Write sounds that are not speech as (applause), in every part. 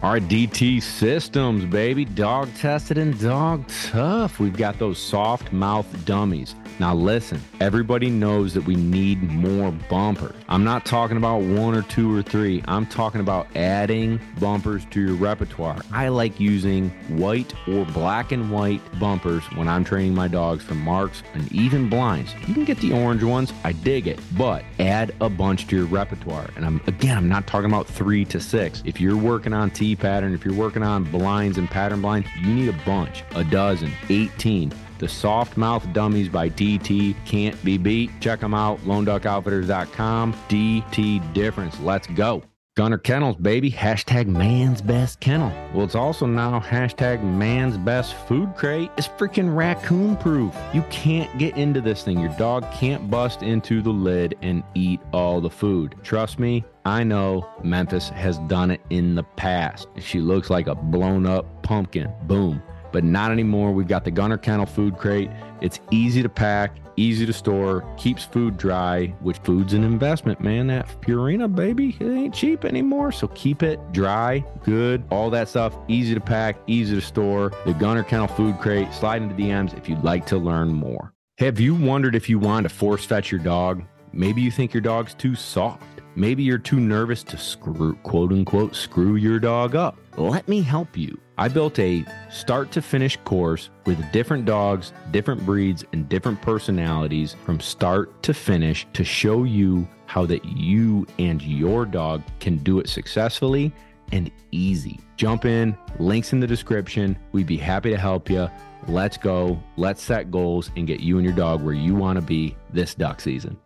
All right, DT Systems, baby. Dog tested and dog tough. We've got those soft mouth dummies. Now, listen, everybody knows that we need more bumpers. I'm not talking about one or two or three. I'm talking about adding bumpers to your repertoire. I like using white or black and white bumpers when I'm training my dogs for marks and even blinds. You can get the orange ones. I dig it. But add a bunch to your repertoire. And I'm again, I'm not talking about three to six. If you're working on T pattern, if you're working on blinds and pattern blinds, you need a bunch, a dozen, 18. The Soft Mouth Dummies by DT can't be beat. Check them out, loneduckoutfitters.com. DT difference. Let's go. Gunner Kennels, baby. Hashtag man's best kennel. Well, it's also now hashtag man's best food crate. It's freaking raccoon proof. You can't get into this thing. Your dog can't bust into the lid and eat all the food. Trust me, I know Memphis has done it in the past. She looks like a blown up pumpkin. Boom but not anymore. We've got the Gunner Kennel food crate. It's easy to pack, easy to store, keeps food dry, which food's an investment, man. That Purina, baby, it ain't cheap anymore. So keep it dry, good, all that stuff, easy to pack, easy to store. The Gunner Kennel food crate, slide into DMs if you'd like to learn more. Have you wondered if you want to force fetch your dog? Maybe you think your dog's too soft. Maybe you're too nervous to screw, quote unquote, screw your dog up. Let me help you. I built a start to finish course with different dogs, different breeds, and different personalities from start to finish to show you how that you and your dog can do it successfully and easy. Jump in, links in the description. We'd be happy to help you. Let's go. Let's set goals and get you and your dog where you want to be this duck season.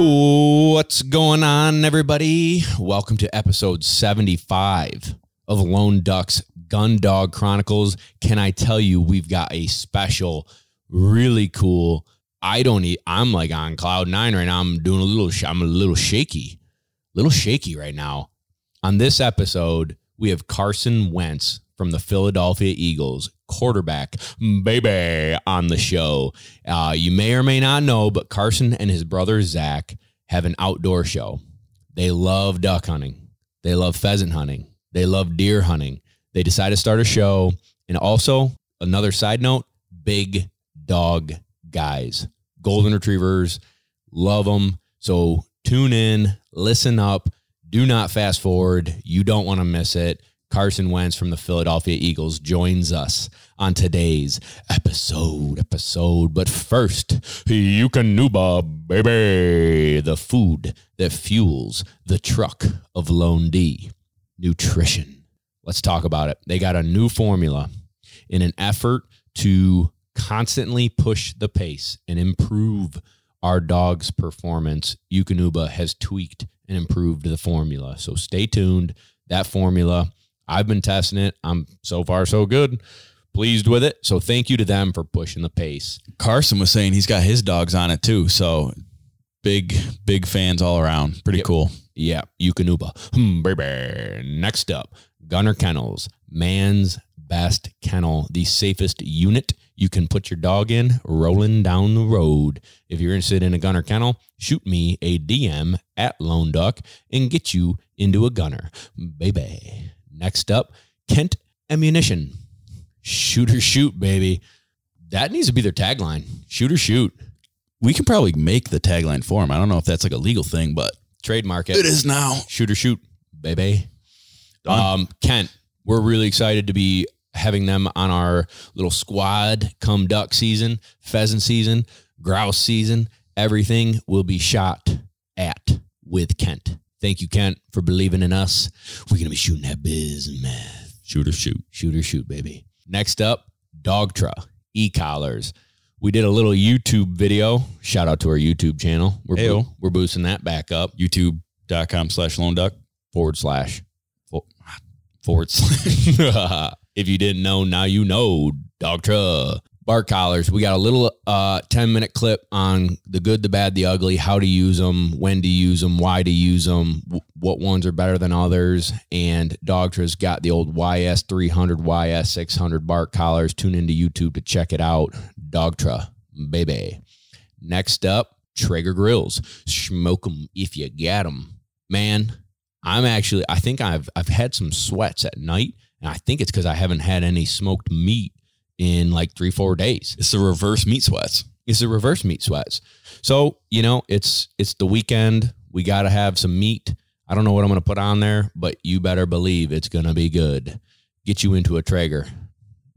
What's going on, everybody? Welcome to episode 75 of Lone Ducks Gun Dog Chronicles. Can I tell you, we've got a special, really cool. I don't eat, I'm like on cloud nine right now. I'm doing a little, I'm a little shaky, little shaky right now. On this episode, we have Carson Wentz from the Philadelphia Eagles, quarterback, baby, on the show. Uh, you may or may not know, but Carson and his brother Zach have an outdoor show. They love duck hunting, they love pheasant hunting, they love deer hunting. They decided to start a show. And also, another side note big dog guys, golden retrievers, love them. So tune in, listen up, do not fast forward. You don't want to miss it. Carson Wentz from the Philadelphia Eagles joins us on today's episode. Episode, but first, Eukanuba, baby, the food that fuels the truck of Lone D. Nutrition. Let's talk about it. They got a new formula in an effort to constantly push the pace and improve our dog's performance. Eukanuba has tweaked and improved the formula. So stay tuned. That formula I've been testing it. I'm so far so good. Pleased with it. So thank you to them for pushing the pace. Carson was saying he's got his dogs on it too. So big, big fans all around. Pretty Yep. cool. Yeah, Eukanuba. Hmm, baby. Next up, Gunner Kennels, man's best kennel, the safest unit you can put your dog in rolling down the road. If you're interested in a Gunner Kennel, shoot me a DM at Lone Duck and get you into a Gunner, baby. Next up, Kent Ammunition. Shoot or shoot, baby. That needs to be their tagline. Shoot or shoot. We can probably make the tagline for him. I don't know if that's like a legal thing, but Trademark it. it is now. shoot or shoot, baby. Done. Um, Kent, we're really excited to be having them on our little squad come duck season, pheasant season, grouse season. Everything will be shot at with Kent. Thank you, Kent, for believing in us. We're gonna be shooting that bismuth. Shoot or shoot. Shoot or shoot, baby. Next up, Dogtra e-collars. We did a little YouTube video. Shout out to our YouTube channel. We're, bo- we're boosting that back up. YouTube.com slash lone duck. forward slash for- forward (laughs) slash. (laughs) if you didn't know, now you know. Dogtra. Bark collars. We got a little uh, 10 minute clip on the good, the bad, the ugly, how to use them, when to use them, why to use them, what ones are better than others. And Dogtra's got the old YS300, YS600 bark collars. Tune into YouTube to check it out. Dogtra, baby. Next up, Traeger grills. Smoke them if you got them. Man, I'm actually, I think I've, I've had some sweats at night. And I think it's because I haven't had any smoked meat in like three, four days. It's the reverse meat sweats. It's the reverse meat sweats. So, you know, it's it's the weekend. We gotta have some meat. I don't know what I'm gonna put on there, but you better believe it's gonna be good. Get you into a Traeger.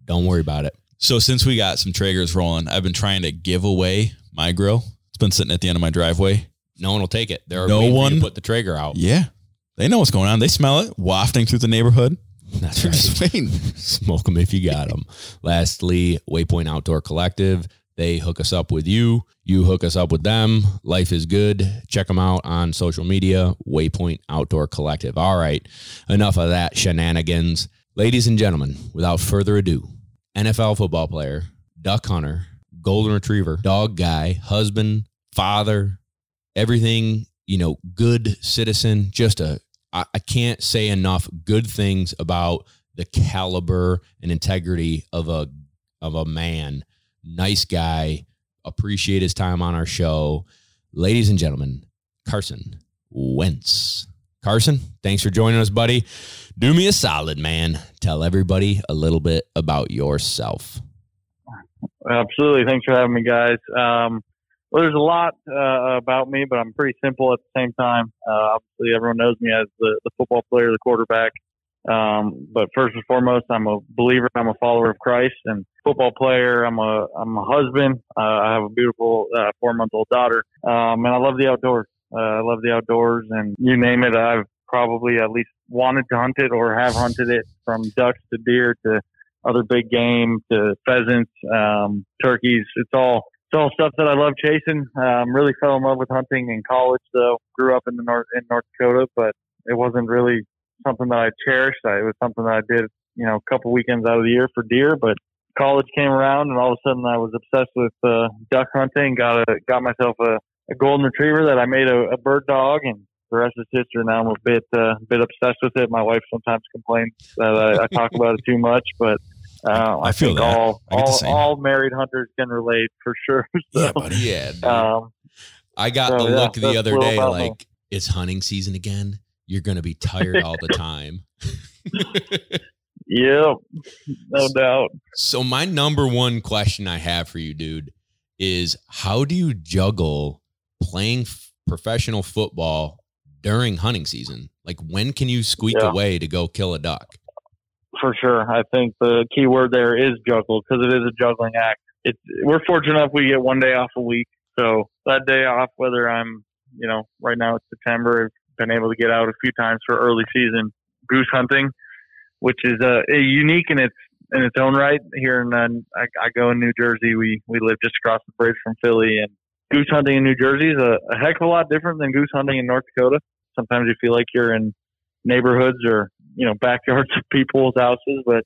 Don't worry about it. So since we got some Traegers rolling, I've been trying to give away my grill. It's been sitting at the end of my driveway. No one will take it. There are No one- put the Traeger out. Yeah. They know what's going on. They smell it wafting through the neighborhood. That's They're right. just waiting. Smoke them if you got them. Lastly, Waypoint Outdoor Collective. They hook us up with you. You hook us up with them. Life is good. Check them out on social media. Waypoint Outdoor Collective. All right. Enough of that shenanigans. Ladies and gentlemen, without further ado, NFL football player, duck hunter, golden retriever, dog guy, husband, father, everything, you know, good citizen, just a I, I can't say enough good things about the caliber and integrity of a of a man. Nice guy. Appreciate his time on our show. Ladies and gentlemen, Carson Wentz. Carson, thanks for joining us, buddy. Do me a solid, man. Tell everybody a little bit about yourself. Absolutely. Thanks for having me, guys. Um, well, there's a lot uh, about me, but I'm pretty simple at the same time. Uh, obviously, everyone knows me as the, the football player, the quarterback. Um, but first and foremost, I'm a believer. I'm a follower of Christ and football player. I'm a I'm a husband. Uh, I have a beautiful uh, four month old daughter, um, and I love the outdoors. Uh, I love the outdoors, and you name it, I've probably at least wanted to hunt it or have hunted it, from ducks to deer to other big game to pheasants, um, turkeys. It's all it's all stuff that I love chasing. Um, really fell in love with hunting in college, though. Grew up in the north in North Dakota, but it wasn't really something that I cherished. I, it was something that I did, you know, a couple weekends out of the year for deer. But college came around, and all of a sudden, I was obsessed with uh, duck hunting. Got a got myself a, a golden retriever that I made a, a bird dog, and the rest is history. Now I'm a bit uh, bit obsessed with it. My wife sometimes complains that I, I talk about it too much, but uh, I, I feel think that. all I get the all, same. all married hunters can relate for sure. (laughs) So, buddy. Yeah. um, I got So, the yeah, look the other day about me. like it's hunting season again. You're gonna be tired all the time. (laughs) yep, no doubt. So my number one question I have for you, dude, is how do you juggle playing f- professional football during hunting season? Like when can you squeak Yeah. away to go kill a duck? For sure. I think the key word there is juggle because it is a juggling act. It's, we're fortunate enough we get one day off a week. So that day off, whether I'm, you know, right now it's September, I've been able to get out a few times for early season goose hunting, which is uh, unique in its in its own right. Here in uh, I, I go in New Jersey. We we live just across the bridge from Philly, and goose hunting in New Jersey is a, a heck of a lot different than goose hunting in North Dakota. Sometimes you feel like you're in neighborhoods or you know backyards (laughs) of people's houses, but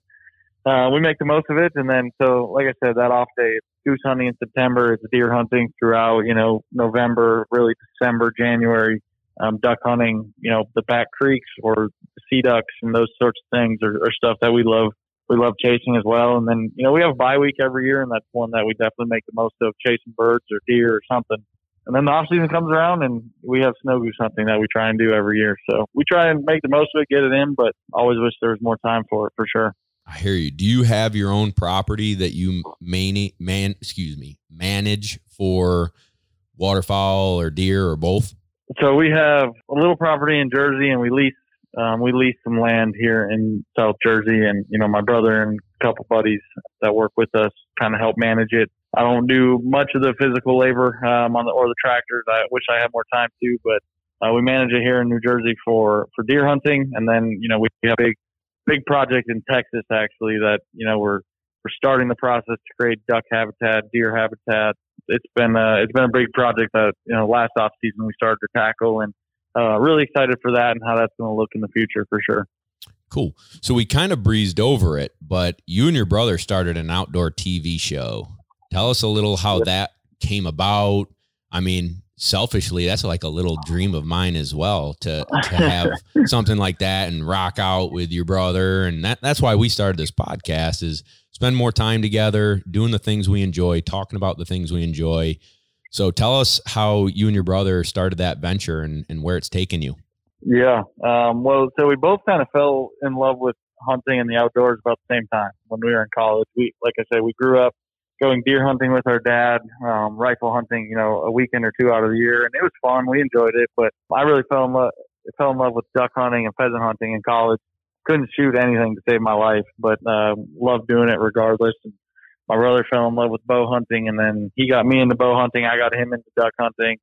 uh, we make the most of it. And then so, like I said, that off day, goose hunting in September. It's deer hunting throughout you know November, really December, January. Um, duck hunting, you know, the back creeks or sea ducks and those sorts of things are, are stuff that we love. We love chasing as well. And then, you know, we have a bye week every year, and that's one that we definitely make the most of chasing birds or deer or something. And then the off season comes around, and we have snow goose hunting that we try and do every year. So we try and make the most of it, get it in, but always wish there was more time for it for sure. I hear you. Do you have your own property that you man, man excuse me, manage for waterfowl or deer or both? So we have a little property in Jersey, and we lease um, we lease some land here in South Jersey, and you know my brother and a couple buddies that work with us kind of help manage it. I don't do much of the physical labor um, on the or the tractors. I wish I had more time to, but uh, we manage it here in New Jersey for for deer hunting, and then you know we have a big big project in Texas actually that you know we're we're starting the process to create duck habitat, deer habitat. It's been uh, it's been a big project that you know last off season we started to tackle, and uh, really excited for that and how that's going to look in the future for sure. Cool. So we kind of breezed over it, but you and your brother started an outdoor TV show. Tell us a little how that came about. I mean, selfishly, that's like a little dream of mine as well to to (laughs) have something like that and rock out with your brother. And that that's why we started this podcast is spend more time together, doing the things we enjoy, talking about the things we enjoy. So tell us how you and your brother started that venture and, and where it's taken you. Yeah. Um, well, so we both kind of fell in love with hunting and the outdoors about the same time when we were in college. We, like I said, we grew up going deer hunting with our dad, um, rifle hunting, you know, a weekend or two out of the year, and it was fun. We enjoyed it, but I really fell in love fell in love with duck hunting and pheasant hunting in college. Couldn't shoot anything to save my life, but uh, loved doing it regardless. And my brother fell in love with bow hunting, and then he got me into bow hunting. I got him into duck hunting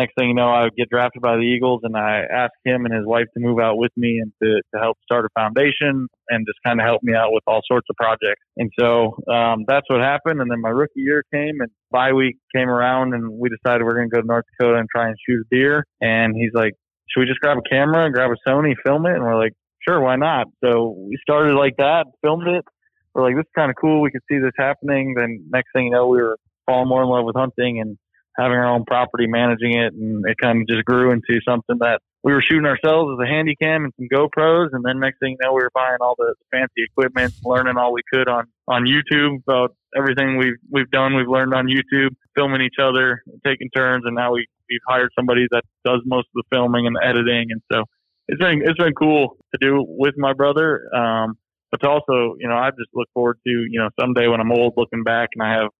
next thing you know, I would get drafted by the Eagles, and I asked him and his wife to move out with me and to, to help start a foundation and just kind of help me out with all sorts of projects. And so um, that's what happened. And then my rookie year came, and bye week came around, and we decided we're going to go to North Dakota and try and shoot a deer. And he's like, "Should we just grab a camera, grab a Sony, film it?" And we're like, "Sure, why not?" So we started like that, filmed it. We're like, "This is kind of cool. We could see this happening." Then next thing you know, we were falling more in love with hunting and having our own property, managing it, and it kind of just grew into something that we were shooting ourselves as a handy cam and some GoPros, and then next thing you know, we were buying all the fancy equipment, learning all we could on on YouTube about everything we've we've done. We've learned on YouTube, filming each other, taking turns, and now we we've hired somebody that does most of the filming and the editing, and so it's been it's been cool to do with my brother. Um, but also, you know, I just look forward to, you know, someday when I'm old, looking back and I have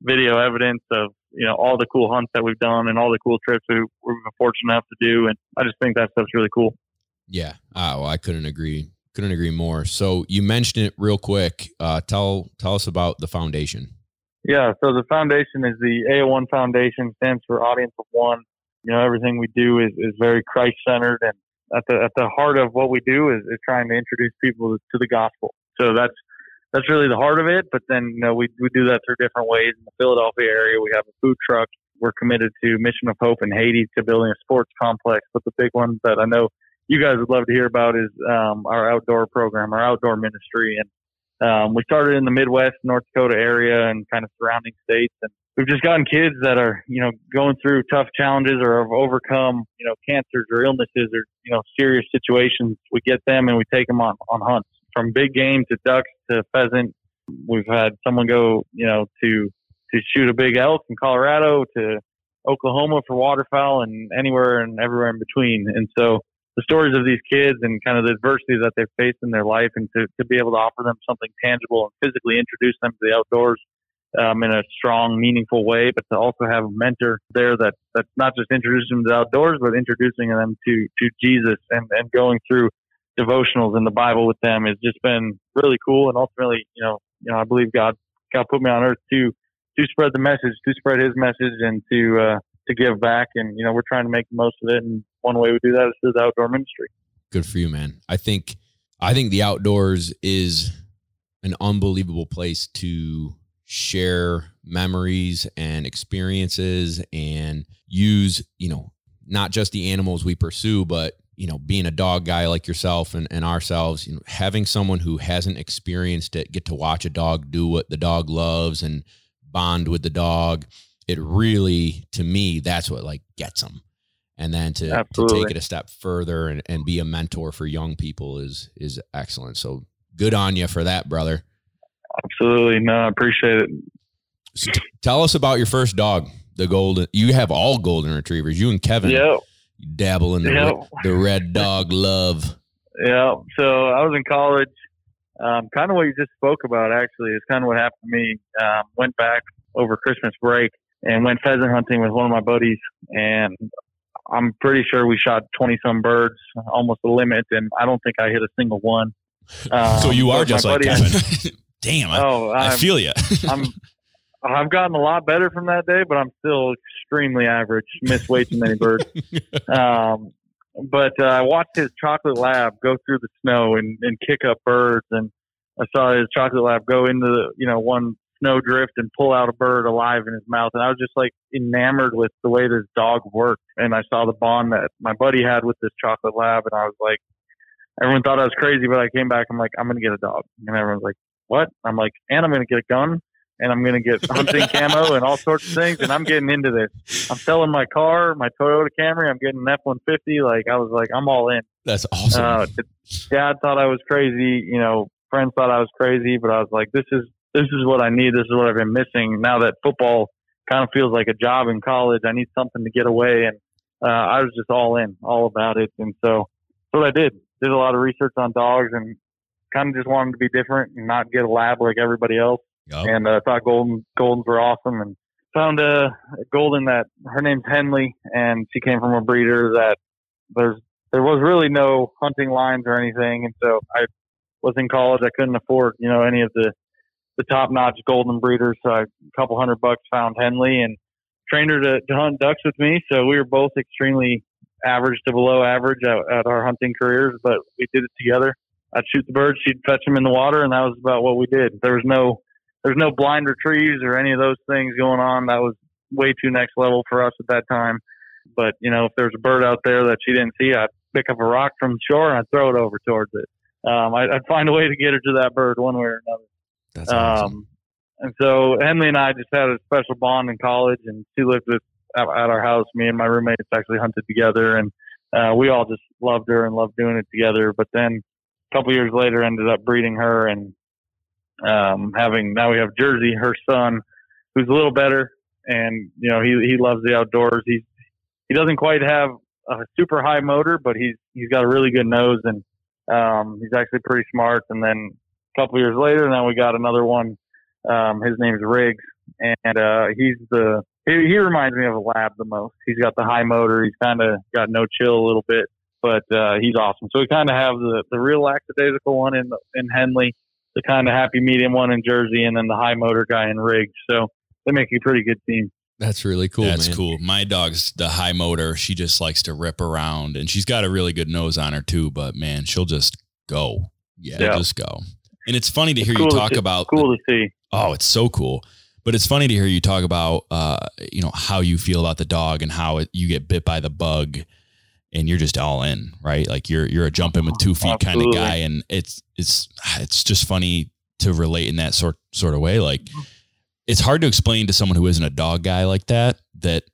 video evidence of you know all the cool hunts that we've done and all the cool trips we, we've been fortunate enough to do, and I just think that stuff's really cool. Yeah, well, I couldn't agree couldn't agree more. So you mentioned it real quick. Uh, tell tell us about the foundation. Yeah, so the foundation is the AO1 Foundation, stands for Audience of One. You know, everything we do is, is very Christ centered, and at the at the heart of what we do is, is trying to introduce people to the gospel. So that's that's really the heart of it. But then, you know, we, we do that through different ways. In the Philadelphia area, we have a food truck. We're committed to Mission of Hope in Haiti to building a sports complex. But the big one that I know you guys would love to hear about is um, our outdoor program, our outdoor ministry. And um, we started in the Midwest, North Dakota area and kind of surrounding states. And we've just gotten kids that are, you know, going through tough challenges or have overcome, you know, cancers or illnesses or, you know, serious situations. We get them and we take them on, on hunts from big game to ducks to pheasant. We've had someone go, you know, to to shoot a big elk in Colorado to Oklahoma for waterfowl and anywhere and everywhere in between. And so the stories of these kids and kind of the adversity that they've faced in their life and to, to be able to offer them something tangible and physically introduce them to the outdoors um, in a strong, meaningful way, but to also have a mentor there that that's not just introducing them to the outdoors, but introducing them to to Jesus and, and going through devotionals in the Bible with them has just been really cool. And ultimately, you know, you know, I believe God God put me on earth to to spread the message, to spread His message, and to uh, to give back. And you know, we're trying to make the most of it. And one way we do that is through the outdoor ministry. Good for you, man. I think I think the outdoors is an unbelievable place to share memories and experiences and use, you know, not just the animals we pursue, but you know, being a dog guy like yourself and, and ourselves, you know, having someone who hasn't experienced it get to watch a dog do what the dog loves and bond with the dog, it really, to me, that's what like gets them. And then to, to take it a step further and, and be a mentor for young people is is excellent. So good on you for that, brother. Absolutely. No, I appreciate it. So t- tell us about your first dog, the golden. You have all golden retrievers. You and Kevin. Yeah dabble in the, yep. red, the red dog love. Yeah. So I was in college. Um, kind of what you just spoke about, actually, is kind of what happened to me. Um, went back over Christmas break and went pheasant hunting with one of my buddies. And I'm pretty sure we shot 20 some birds, almost the limit. And I don't think I hit a single one. Um, (laughs) so you are just like Kevin. (laughs) Damn. I, oh, I feel you. I'm, (laughs) I've gotten a lot better from that day, but I'm still extremely average. Miss way too many birds. (laughs) Um, but uh, I watched his chocolate lab go through the snow and, and kick up birds, and I saw his chocolate lab go into the you know one snow drift and pull out a bird alive in his mouth, and I was just like enamored with the way this dog worked. And I saw the bond that my buddy had with this chocolate lab, and I was like, everyone thought I was crazy, but I came back. I'm like, I'm gonna get a dog, and everyone's like, what? I'm like, and I'm gonna get a gun and I'm going to get hunting (laughs) camo and all sorts of things. And I'm getting into this. I'm selling my car, my Toyota Camry. I'm getting an F one fifty. Like I was like, I'm all in. That's awesome. Uh, Dad thought I was crazy. You know, friends thought I was crazy, but I was like, this is this is what I need. This is what I've been missing. Now that football kind of feels like a job in college, I need something to get away. And uh, I was just all in, all about it. And so that's what I did. Did a lot of research on dogs and kind of just wanted to be different and not get a lab like everybody else. Yup. And uh, thought golden goldens were awesome and found a, a golden that her name's Henley and she came from a breeder that there's there was really no hunting lines or anything. And so I was in college. I couldn't afford, you know, any of the, the top notch golden breeders. So I, a couple hundred bucks found Henley and trained her to, to hunt ducks with me. So we were both extremely average to below average at, at our hunting careers, but we did it together. I'd shoot the birds, she'd fetch them in the water, and that was about what we did. There was no, there's no blind retrieves or any of those things going on. That was way too next level for us at that time. But you know, if there's a bird out there that she didn't see, I'd pick up a rock from shore and I'd throw it over towards it. Um, I'd, I'd find a way to get her to that bird one way or another. That's awesome. Um, and so Henley and I just had a special bond in college, and she lived with at, at our house. Me and my roommates actually hunted together, and uh, we all just loved her and loved doing it together. But then a couple years later, ended up breeding her and um, having now we have Jersey, her son, who's a little better, and you know he he loves the outdoors. He's he doesn't quite have a super high motor, but he's he's got a really good nose and um, he's actually pretty smart. And then a couple years later, now we got another one. Um, his name's Riggs, and uh, he's the he, he reminds me of a lab the most. He's got the high motor. He's kind of got no chill a little bit, but uh, he's awesome. So we kind of have the the real lackadaisical one in in Henley, the kind of happy medium one in Jersey, and then the high motor guy in Riggs. So they make a pretty good team. That's really cool. That's man. cool. My dog's the high motor. She just likes to rip around and she's got a really good nose on her too, but man, she'll just go. Yeah. Yeah. just go. And it's funny to hear Cool you talk see- about Cool to see. Oh, it's so cool. But it's funny to hear you talk about, uh, you know, how you feel about the dog and how it, you get bit by the bug, and you're just all in, right? Like you're you're a jump in with two feet kind of guy, and it's it's it's just funny to relate in that sort sort of way. Like it's hard to explain to someone who isn't a dog guy like that that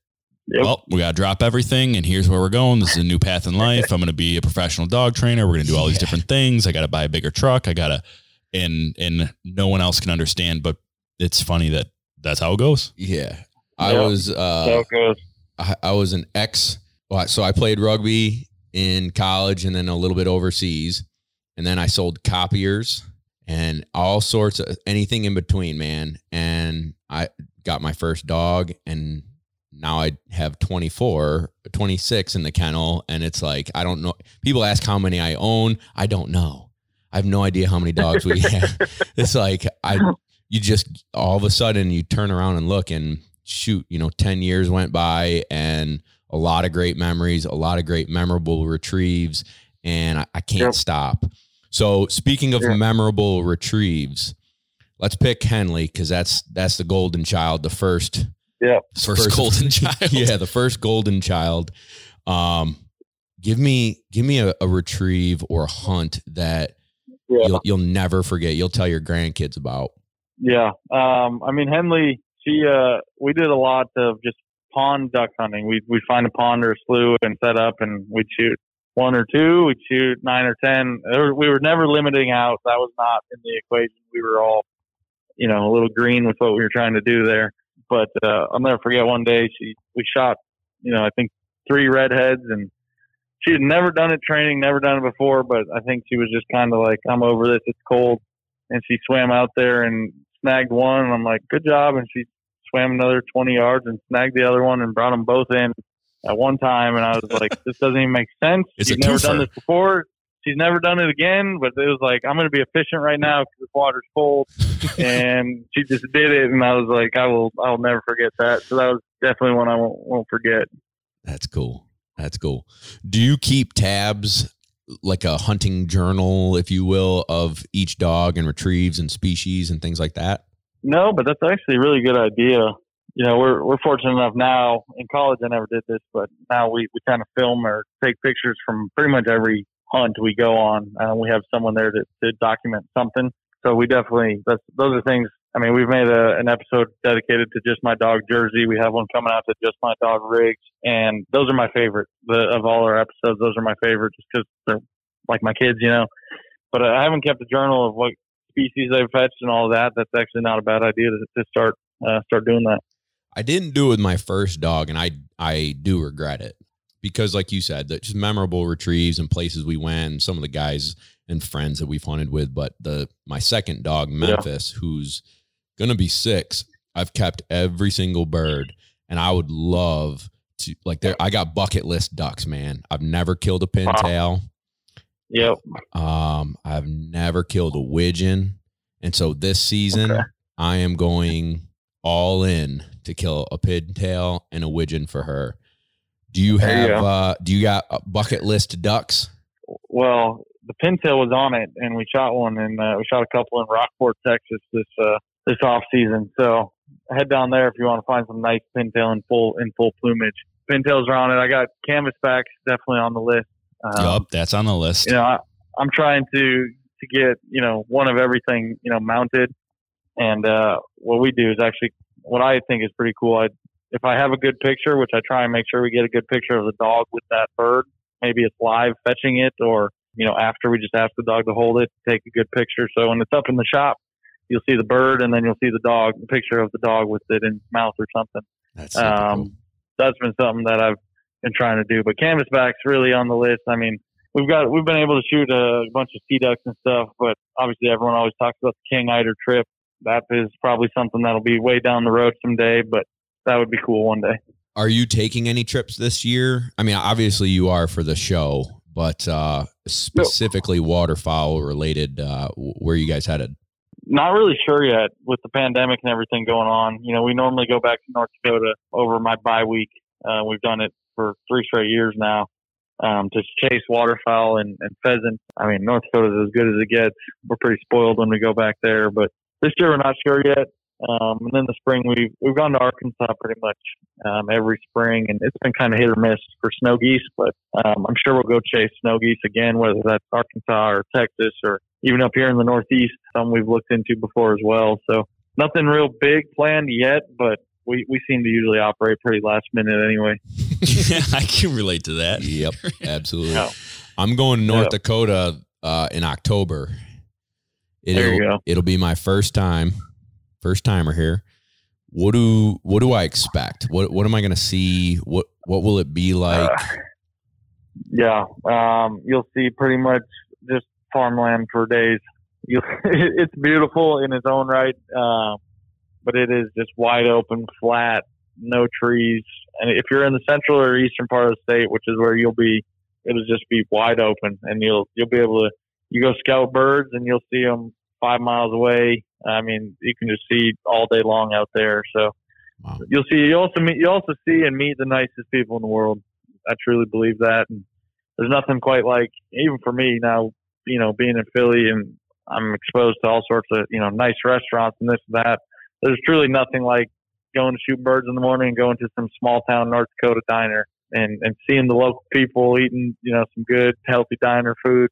Yep. well, we got to drop everything, and here's where we're going. This is a new path in life. I'm going to be a professional dog trainer. We're going to do all these Yeah. different things. I got to buy a bigger truck. I got to, and and no one else can understand. But it's funny that that's how it goes. Yeah. I Yeah. was uh so. I, I was an ex. Well, So I played rugby in college and then a little bit overseas, and then I sold copiers and all sorts of anything in between, man. And I got my first dog, and now I have 24, 26 in the kennel, and it's like I don't know. People ask how many I own. I don't know. I have no idea how many dogs we (laughs) have. It's like I you just all of a sudden you turn around and look and shoot, you know, 10 years went by and a lot of great memories, a lot of great memorable retrieves, and I, I can't Yep. stop. So speaking of Yeah. memorable retrieves, let's pick Henley because that's that's the golden child, the first First, First- golden (laughs) child. yeah, the first golden child. Um, give me give me a, a retrieve or a hunt that Yeah. you'll you'll never forget. You'll tell your grandkids about. Yeah. Um, I mean, Henley, she, uh, we did a lot of just pond duck hunting. We'd, we'd find a pond or a slough and set up and we'd shoot one or two, we'd shoot nine or 10. We were never limiting out. That was not in the equation. We were all, you know, a little green with what we were trying to do there. But, uh, I'll never forget one day she, we shot, you know, I think three redheads and she had never done it training, never done it before, but I think she was just kind of like, I'm over this. It's cold and she swam out there and snagged one and I'm like, good job. And she swam another 20 yards and snagged the other one and brought them both in at one time. And I was like, (laughs) this doesn't even make sense. It's She's never done this before. She's never done it again, but it was like, I'm going to be efficient right now because the water's cold. (laughs) and she just did it. And I was like, I will, I'll never forget that. So that was definitely one I won't, won't forget. That's cool. That's cool. Do you keep tabs like a hunting journal, if you will, of each dog and retrieves and species and things like that? No, but that's actually a really good idea. You know, we're we're fortunate enough now. In college, I never did this, but now we we kind of film or take pictures from pretty much every hunt we go on. Uh, we have someone there to to document something. So we definitely that's those are things I mean, we've made a, an episode dedicated to just my dog Jersey. We have one coming out to just my dog Riggs, and those are my favorite the, of all our episodes. Those are my favorite just because they're like my kids, you know. But I haven't kept a journal of what species they've fetched and all that. That's actually not a bad idea to, to start uh, start doing that. I didn't do it with my first dog, and I I do regret it because, like you said, that just memorable retrieves and places we went, and some of the guys and friends that we've hunted with. But the my second dog, Memphis, yeah. who's gonna be six, I've kept every single bird, and I would love to like there. I got bucket list ducks, man. I've never killed a pintail. Wow. Yep. Um, I've never killed a widgeon, and so this season okay. I am going all in to kill a pintail and a widgeon for her. Do you have? You uh, do you got a bucket list ducks? Well, the pintail was on it, and we shot one, and uh, we shot a couple in Rockport, Texas this uh, this off season. So head down there if you want to find some nice pintail in full in full plumage. Pintails are on it. I got canvasbacks definitely on the list. Um, yep, that's on the list. You know, I, I'm trying to to get you know one of everything you know mounted, and uh, what we do is actually what I think is pretty cool. I if I have a good picture, which I try and make sure we get a good picture of the dog with that bird, maybe it's live fetching it or, you know, after we just ask the dog to hold it, take a good picture. So when it's up in the shop, you'll see the bird and then you'll see the dog, the picture of the dog with it in its mouth or something. That's um, cool. that's been something that I've been trying to do. But canvasback's really on the list. I mean, we've got we've been able to shoot a bunch of sea ducks and stuff, but obviously everyone always talks about the king eider trip. That is probably something that'll be way down the road someday, but that would be cool one day. Are you taking any trips this year? I mean, obviously you are for the show, but uh, specifically waterfowl related, uh, where you guys headed? Not really sure yet with the pandemic and everything going on. You know, we normally go back to North Dakota over my bye week. Uh, we've done it for three straight years now um, to chase waterfowl and, and pheasant. I mean, North Dakota is as good as it gets. We're pretty spoiled when we go back there, but this year we're not sure yet. Um, and then the spring we've we've gone to Arkansas pretty much um, every spring, and it's been kind of hit or miss for snow geese. But um, I'm sure we'll go chase snow geese again, whether that's Arkansas or Texas or even up here in the Northeast. Some we've looked into before as well. So nothing real big planned yet, but we, we seem to usually operate pretty last minute anyway. (laughs) yeah, I can relate to that. Yep, (laughs) absolutely. Yeah. I'm going to North Dakota uh, in October. It'll, there you go. It'll be my first time first timer here. What do what do I expect? What what am I going to see? What what will it be like? Uh, yeah, um, you'll see pretty much just farmland for days. You, (laughs) it's beautiful in its own right, uh, but it is just wide open, flat, no trees. And if you're in the central or eastern part of the state, which is where you'll be, it'll just be wide open, and you'll you'll be able to you go scout birds and you'll see them five miles away. I mean, you can just see all day long out there. So wow. you'll see, you also meet, you also see and meet the nicest people in the world. I truly believe that. And there's nothing quite like, even for me now, you know, being in Philly and I'm exposed to all sorts of, you know, nice restaurants and this and that. There's truly nothing like going to shoot birds in the morning and going to some small town North Dakota diner and, and seeing the local people eating, you know, some good, healthy diner food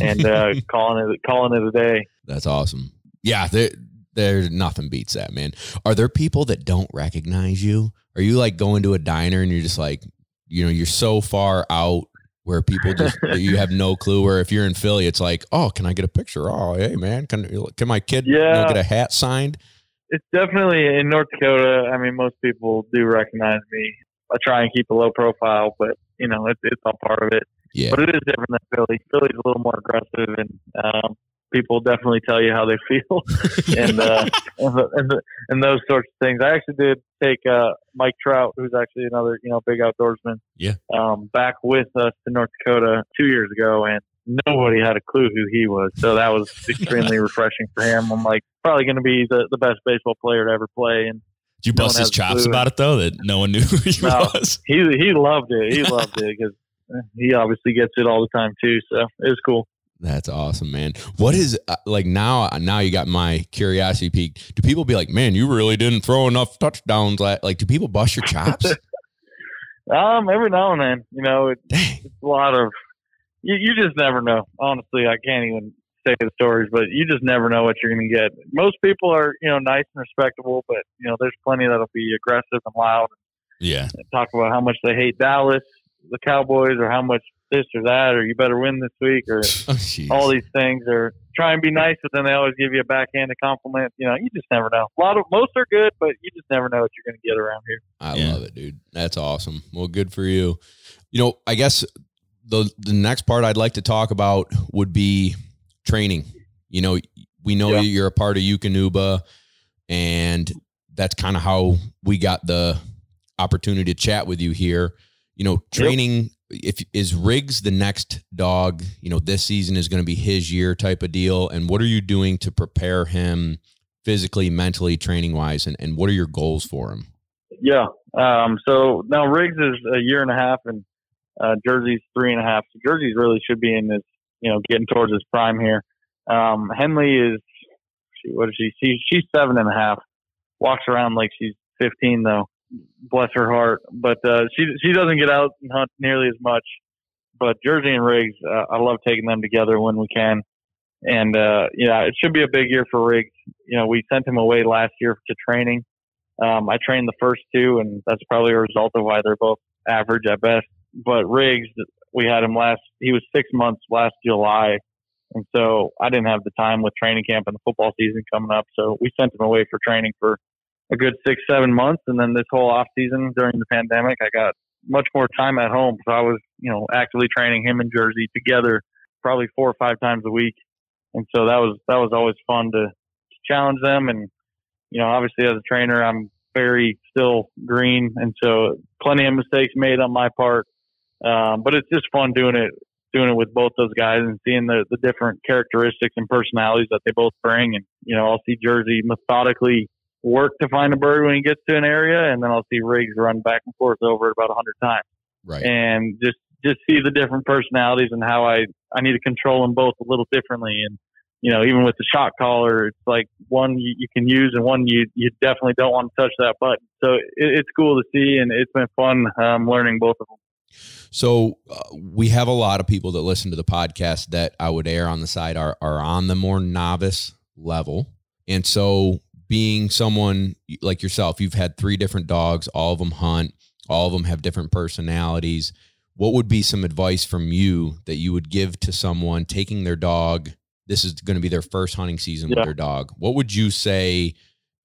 and uh, (laughs) calling it calling it a day. That's awesome. Yeah, there there's nothing beats that, man. Are there people that don't recognize you? Are you like going to a diner and you're just like, you know, you're so far out where people just you have no clue. Where if you're in Philly, it's like, oh, can I get a picture? Oh, hey man, can can my kid yeah. You know, get a hat signed? It's definitely in North Dakota. I mean, most people do recognize me. I try and keep a low profile, but you know, it's it's all part of it. Yeah. But it is different than Philly. Philly's a little more aggressive, and um, people definitely tell you how they feel, (laughs) and, uh, and, and, and those sorts of things. I actually did take uh, Mike Trout, who's actually another you know big outdoorsman, yeah, um, back with us to North Dakota two years ago, and nobody had a clue who he was. So that was (laughs) extremely refreshing for him. I'm like probably going to be the, the best baseball player to ever play, and did you bust his chops about it though that no one knew (laughs) who he no, was? He he loved it. He loved it because he obviously gets it all the time too. So it was cool. That's awesome, man. What is uh, like now? Now you got my curiosity peaked. Do people be like, "Man, you really didn't throw enough touchdowns"? Like, do people bust your chops? (laughs) um, every now and then, you know, it, it's a lot of. You, you just never know. Honestly, I can't even say the stories, but you just never know what you're going to get. Most people are, you know, nice and respectable, but you know, there's plenty that'll be aggressive and loud. Yeah. And talk about how much they hate Dallas, the Cowboys, or how much this or that, or you better win this week, or (laughs) Oh, all these things, or try and be nice, but then they always give you a backhanded compliment. You know, you just never know. A lot of most are good, but you just never know what you're going to get around here. I Yeah. love it, dude. That's awesome. Well, good for you. You know, I guess the the next part I'd like to talk about would be training. You know, we know Yeah. you're a part of Eukanuba, and that's kind of how we got the opportunity to chat with you here. You know, training. If is Riggs the next dog? You know, this season is going to be his year type of deal. And what are you doing to prepare him physically, mentally, training wise, and, and what are your goals for him? Yeah. Um, so now Riggs is a year and a half, and uh, Jersey's three and a half. So Jersey's really should be in this, you know, getting towards his prime here. Um, Henley is, she, what is she? she? She's seven and a half. Walks around like she's 15 though. Bless her heart. But uh, she she doesn't get out and hunt nearly as much. But Jersey and Riggs, uh, I love taking them together when we can. And uh, yeah, it should be a big year for Riggs. You know, we sent him away last year to training. Um, I trained the first two, and that's probably a result of why they're both average at best. But Riggs, we had him last. He was six months last July, and so I didn't have the time with training camp and the football season coming up. So we sent him away for training for a good six, seven months, and then this whole off season during the pandemic, I got much more time at home. So I was, you know, actively training him and Jersey together, probably four or five times a week, and so that was that was always fun to challenge them and you know, obviously as a trainer, I'm very still green, and so plenty of mistakes made on my part. Um, but it's just fun doing it, doing it with both those guys and seeing the the different characteristics and personalities that they both bring. And you know, I'll see Jersey methodically work to find a bird when he gets to an area, and then I'll see Riggs run back and forth over it about a hundred times, Right. and just just see the different personalities and how I I need to control them both a little differently. And you know, even with the shock collar, it's like one you, you can use and one you you definitely don't want to touch that button. So it, it's cool to see, and it's been fun um, learning both of them. So uh, we have a lot of people that listen to the podcast that I would err on the side are are on the more novice level, and so being someone like yourself, you've had three different dogs, all of them hunt, all of them have different personalities. What would be some advice from you that you would give to someone taking their dog? This is going to be their first hunting season with their dog. What would you say?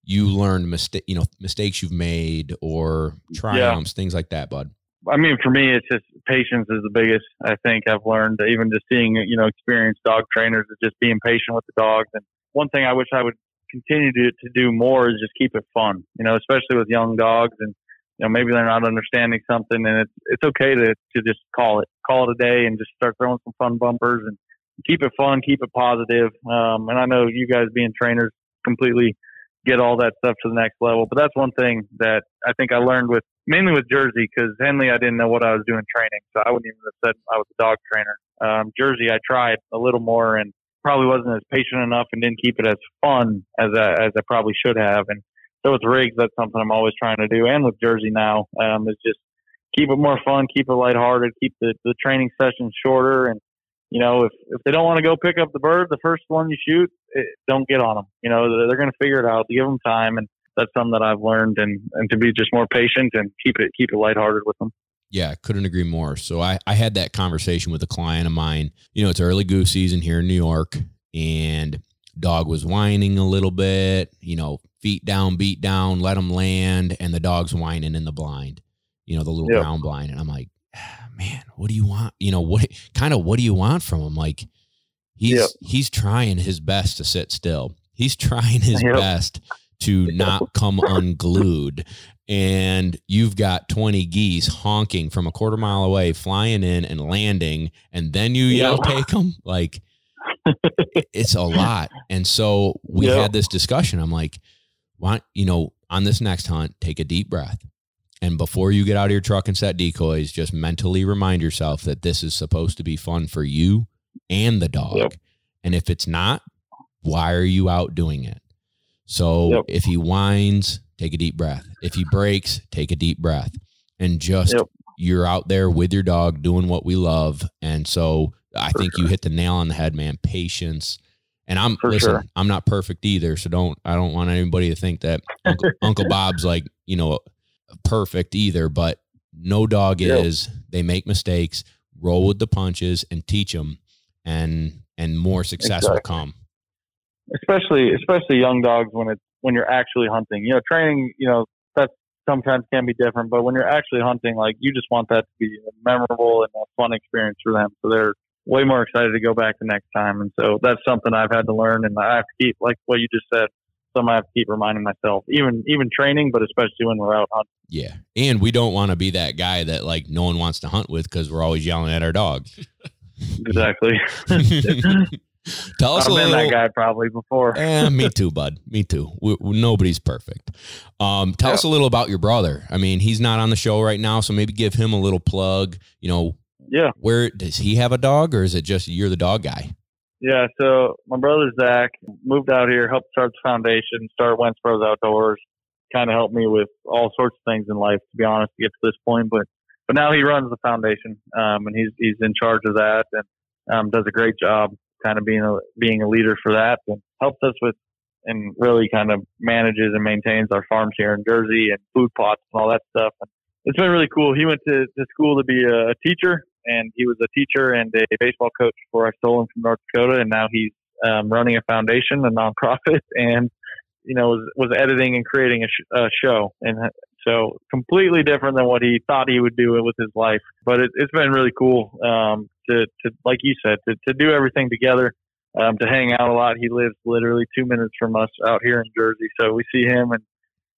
You learned mistake, you know, mistakes you've made or triumphs, things like that, bud. I mean, for me, it's just patience is the biggest. I think I've learned even just seeing you know experienced dog trainers is just being patient with the dogs. And one thing I wish I would continue to to do more is just keep it fun. You know, especially with young dogs and you know maybe they're not understanding something, and it's it's okay to to just call it call it a day and just start throwing some fun bumpers and keep it fun, keep it positive. Um, and I know you guys being trainers completely get all that stuff to the next level. But that's one thing that I think I learned with mainly with Jersey because Henley I didn't know what I was doing training, so I wouldn't even have said I was a dog trainer. Um, Jersey I tried a little more and probably wasn't as patient enough and didn't keep it as fun as I, as I probably should have. And so with Riggs, that's something I'm always trying to do, and with Jersey now um, is just keep it more fun, keep it lighthearted, keep the the training sessions shorter, and you know, if if they don't want to go pick up the bird, the first one you shoot, it, don't get on them. You know, they're, they're going to figure it out. Give them time, and that's something that I've learned, and and to be just more patient and keep it keep it lighthearted with them. Yeah, couldn't agree more. So I, I had that conversation with a client of mine. You know, it's early goose season here in New York, and dog was whining a little bit, you know, feet down, beat down, let him land, and the dog's whining in the blind, you know, the little Yeah. brown blind. And I'm like, "Ah, man, what do you want? You know, what kind of what do you want from him? Like he's Yep. he's trying his best to sit still. He's trying his (laughs) Yep. best to not come unglued and you've got 20 geese honking from a quarter mile away, flying in and landing, and then you yell, Yep. take them. Like, it's a lot. And so we Yep. had this discussion. I'm like, why, you know, on this next hunt, take a deep breath. And before you get out of your truck and set decoys, just mentally remind yourself that this is supposed to be fun for you and the dog. Yep. And if it's not, why are you out doing it? So Yep. if he whines, take a deep breath. If he breaks, take a deep breath. And just Yep. you're out there with your dog doing what we love. And so I For think you hit the nail on the head, man. Patience And I'm For listen, sure. I'm not perfect either, so don't I don't want anybody to think that Uncle, (laughs) Uncle Bob's like you know perfect either. But no dog Yeah. is. They make mistakes, roll with the punches, and teach them, and and more success will come. Especially especially young dogs when it's when you're actually hunting. You know, training, you know, that sometimes can be different, but when you're actually hunting, like you just want that to be a memorable and a fun experience for them. So they're way more excited to go back the next time. And so that's something I've had to learn and I have to keep like what you just said. Something I have to keep reminding myself, even even training, but especially when we're out hunting. Yeah, and we don't want to be that guy that like no one wants to hunt with because we're always yelling at our dogs. (laughs) Exactly. (laughs) (laughs) Tell us I've been little. that guy probably before. Eh, me (laughs) too, bud. Me too. we we- nobody's perfect. Um, tell Yeah. us a little about your brother. I mean, he's not on the show right now, so maybe give him a little plug. You know, Yeah. where does he have a dog, or is it just you're the dog guy? Yeah, so my brother Zach moved out here, helped start the foundation, start Wentz Bros Outdoors, kind of helped me with all sorts of things in life, to be honest, to get to this point. But but now he runs the foundation, um, and he's he's in charge of that, and um, does a great job, kind of being a being a leader for that, and helps us with and really kind of manages and maintains our farms here in Jersey and food plots and all that stuff. It's been really cool. He went to, to school to be a, teacher, and he was a teacher and a baseball coach before I stole him from North Dakota, and now he's um, running a foundation, a nonprofit, (laughs) and you know was, was editing and creating a, sh- a show, and so completely different than what he thought he would do with his life. But it, it's been really cool um, to, to, like you said, to, to do everything together, um, to hang out a lot. He lives literally two minutes from us out here in Jersey, so we see him and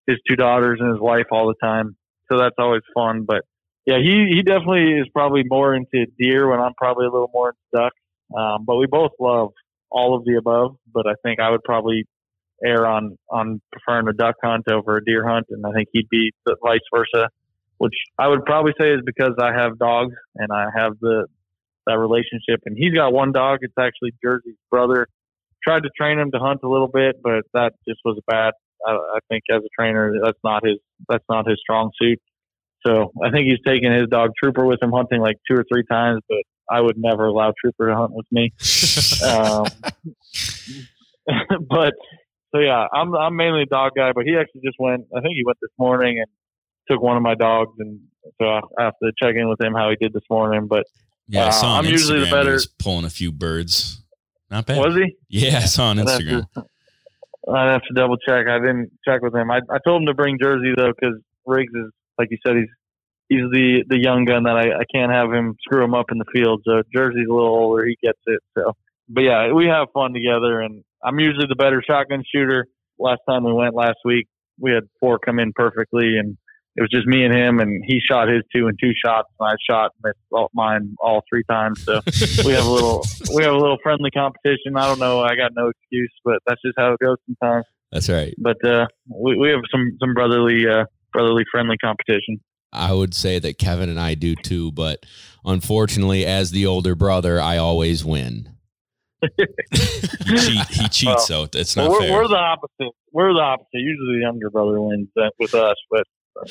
his two daughters and his wife all the time. So that's always fun. But yeah, he he definitely is probably more into deer when I'm probably a little more into ducks. Um, but we both love all of the above. But I think I would probably err on on preferring a duck hunt over a deer hunt, and I think he'd be vice versa. Which I would probably say is because I have dogs and I have the that relationship. And he's got one dog. It's actually Jersey's brother. Tried to train him to hunt a little bit, but that just was bad. I, I think as a trainer, that's not his that's not his strong suit. So I think he's taken his dog Trooper with him hunting like two or three times, but I would never allow Trooper to hunt with me. (laughs) um, (laughs) but so yeah, I'm I'm mainly a dog guy, but he actually just went. I think he went this morning and took one of my dogs, and so I I have to check in with him how he did this morning. But Yeah, I Uh, saw on I'm usually the better- pulling a few birds. Not bad. was he? Yeah, I saw on I'd have Instagram. to- I'd have to double check. I didn't check with him. I, I told him to bring Jersey though, because Riggs is like you said, he's he's the the young gun that I, I can't have him screw him up in the field. So Jersey's a little older, he gets it. So, but yeah, we have fun together, and I'm usually the better shotgun shooter. Last time we went last week, we had four come in perfectly, and it was just me and him, and he shot his two and two shots, and I shot missed all, mine all three times. So (laughs) we have a little we have a little friendly competition. I don't know. I got no excuse, but that's just how it goes sometimes. That's right. But uh, we we have some some brotherly uh, brotherly friendly competition. I would say that Kevin and I do too, but unfortunately, as the older brother, I always win. He, cheat, he (laughs) cheats, so it's not Well, we're, fair. we're the opposite. We're the opposite. Usually, the younger brother wins that with us, but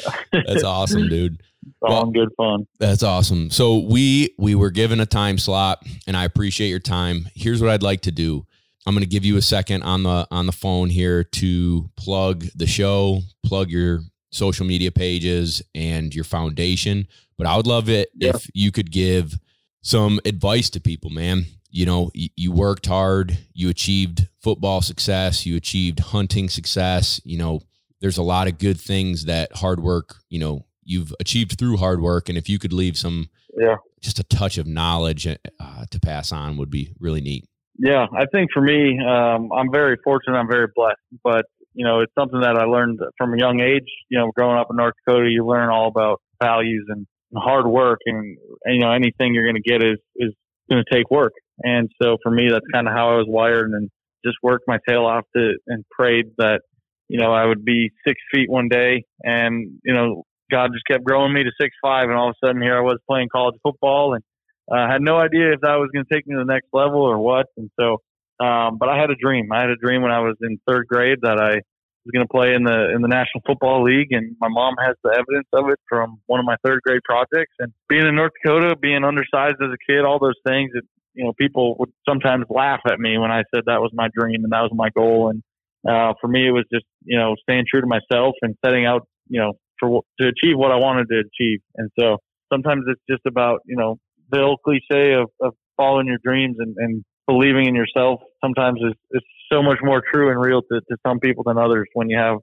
uh, That's awesome, (laughs) dude. it's all Well- good fun. That's awesome. So we we were given a time slot, and I appreciate your time. Here's what I'd like to do. I'm going to give you a second on the on the phone here to plug the show, plug your social media pages and your foundation. But I would love it Yeah. if you could give some advice to people, man. You know, you worked hard, you achieved football success, you achieved hunting success. You know, there's a lot of good things that hard work, you know, you've achieved through hard work. And if you could leave some, Yeah. just a touch of knowledge uh, to pass on would be really neat. Yeah, I think for me, um, I'm very fortunate. I'm very blessed, but you know, it's something that I learned from a young age. You know, growing up in North Dakota, you learn all about values and hard work, and, and you know, anything you're going to get is is going to take work. And so for me, that's kind of how I was wired, and just worked my tail off to and prayed that you know I would be six feet one day, and you know, God just kept growing me to six five, and all of a sudden here I was playing college football and uh, had no idea if that was going to take me to the next level or what. And so, um, but I had a dream. I had a dream when I was in third grade that I was going to play in the in the National Football League, and my mom has the evidence of it from one of my third grade projects. And being in North Dakota, being undersized as a kid, all those things, it you know, people would sometimes laugh at me when I said that was my dream and that was my goal. And uh, for me, it was just you know staying true to myself and setting out you know for to achieve what I wanted to achieve. And so sometimes it's just about you know the old cliche of, of following your dreams and, and believing in yourself. Sometimes is is so much more true and real to, to some people than others when you have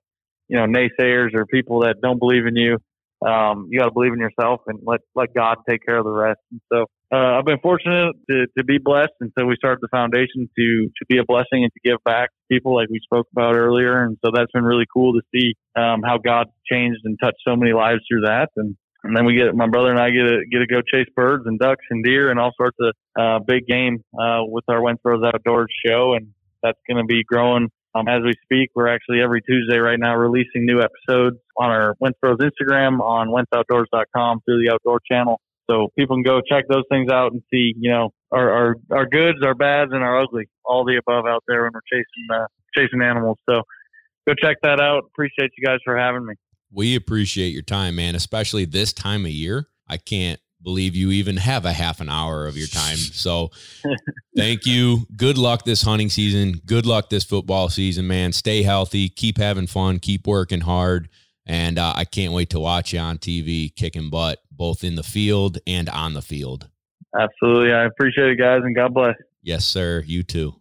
you know naysayers or people that don't believe in you um, you got to believe in yourself and let let God take care of the rest. And so uh, I've been fortunate to, to be blessed, and so we started the foundation to to be a blessing and to give back to people like we spoke about earlier. And so that's been really cool to see um, how God changed and touched so many lives through that. And and then we get my brother and I get to get to go chase birds and ducks and deer and all sorts of uh, big game uh, with our Wentz Bros Outdoors show, and that's going to be growing um, as we speak, we're actually every Tuesday right now releasing new episodes on our Wentz Bros Instagram, on WentzOutdoors.com through the Outdoor Channel. So people can go check those things out and see, you know, our our, our goods, our bads, and our ugly, all the above out there when we're chasing uh, chasing animals. So go check that out. Appreciate you guys for having me. We appreciate your time, man, especially this time of year. I can't believe you even have a half an hour of your time. So (laughs) thank you. Good luck this hunting season. Good luck this football season, man. Stay healthy. Keep having fun. Keep working hard. And uh, I can't wait to watch you on TV kicking butt, both in the field and on the field. Absolutely. I appreciate it, guys, and God bless. Yes, sir. You too.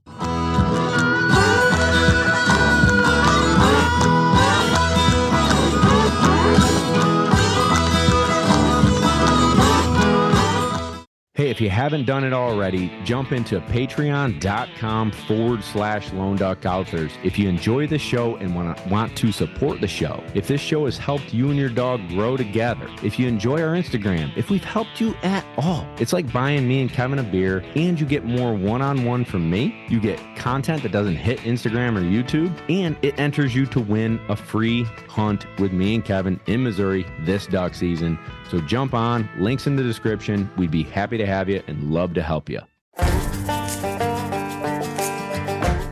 Hey, if you haven't done it already, jump into patreon.com forward slash lone duck outfitters. If you enjoy the show and want to, want to support the show, if this show has helped you and your dog grow together, if you enjoy our Instagram, if we've helped you at all, it's like buying me and Kevin a beer and you get more one on one from me. You get content that doesn't hit Instagram or YouTube, and it enters you to win a free hunt with me and Kevin in Missouri this duck season. So jump on, links in the description. We'd be happy to have you and love to help you.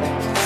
Bye.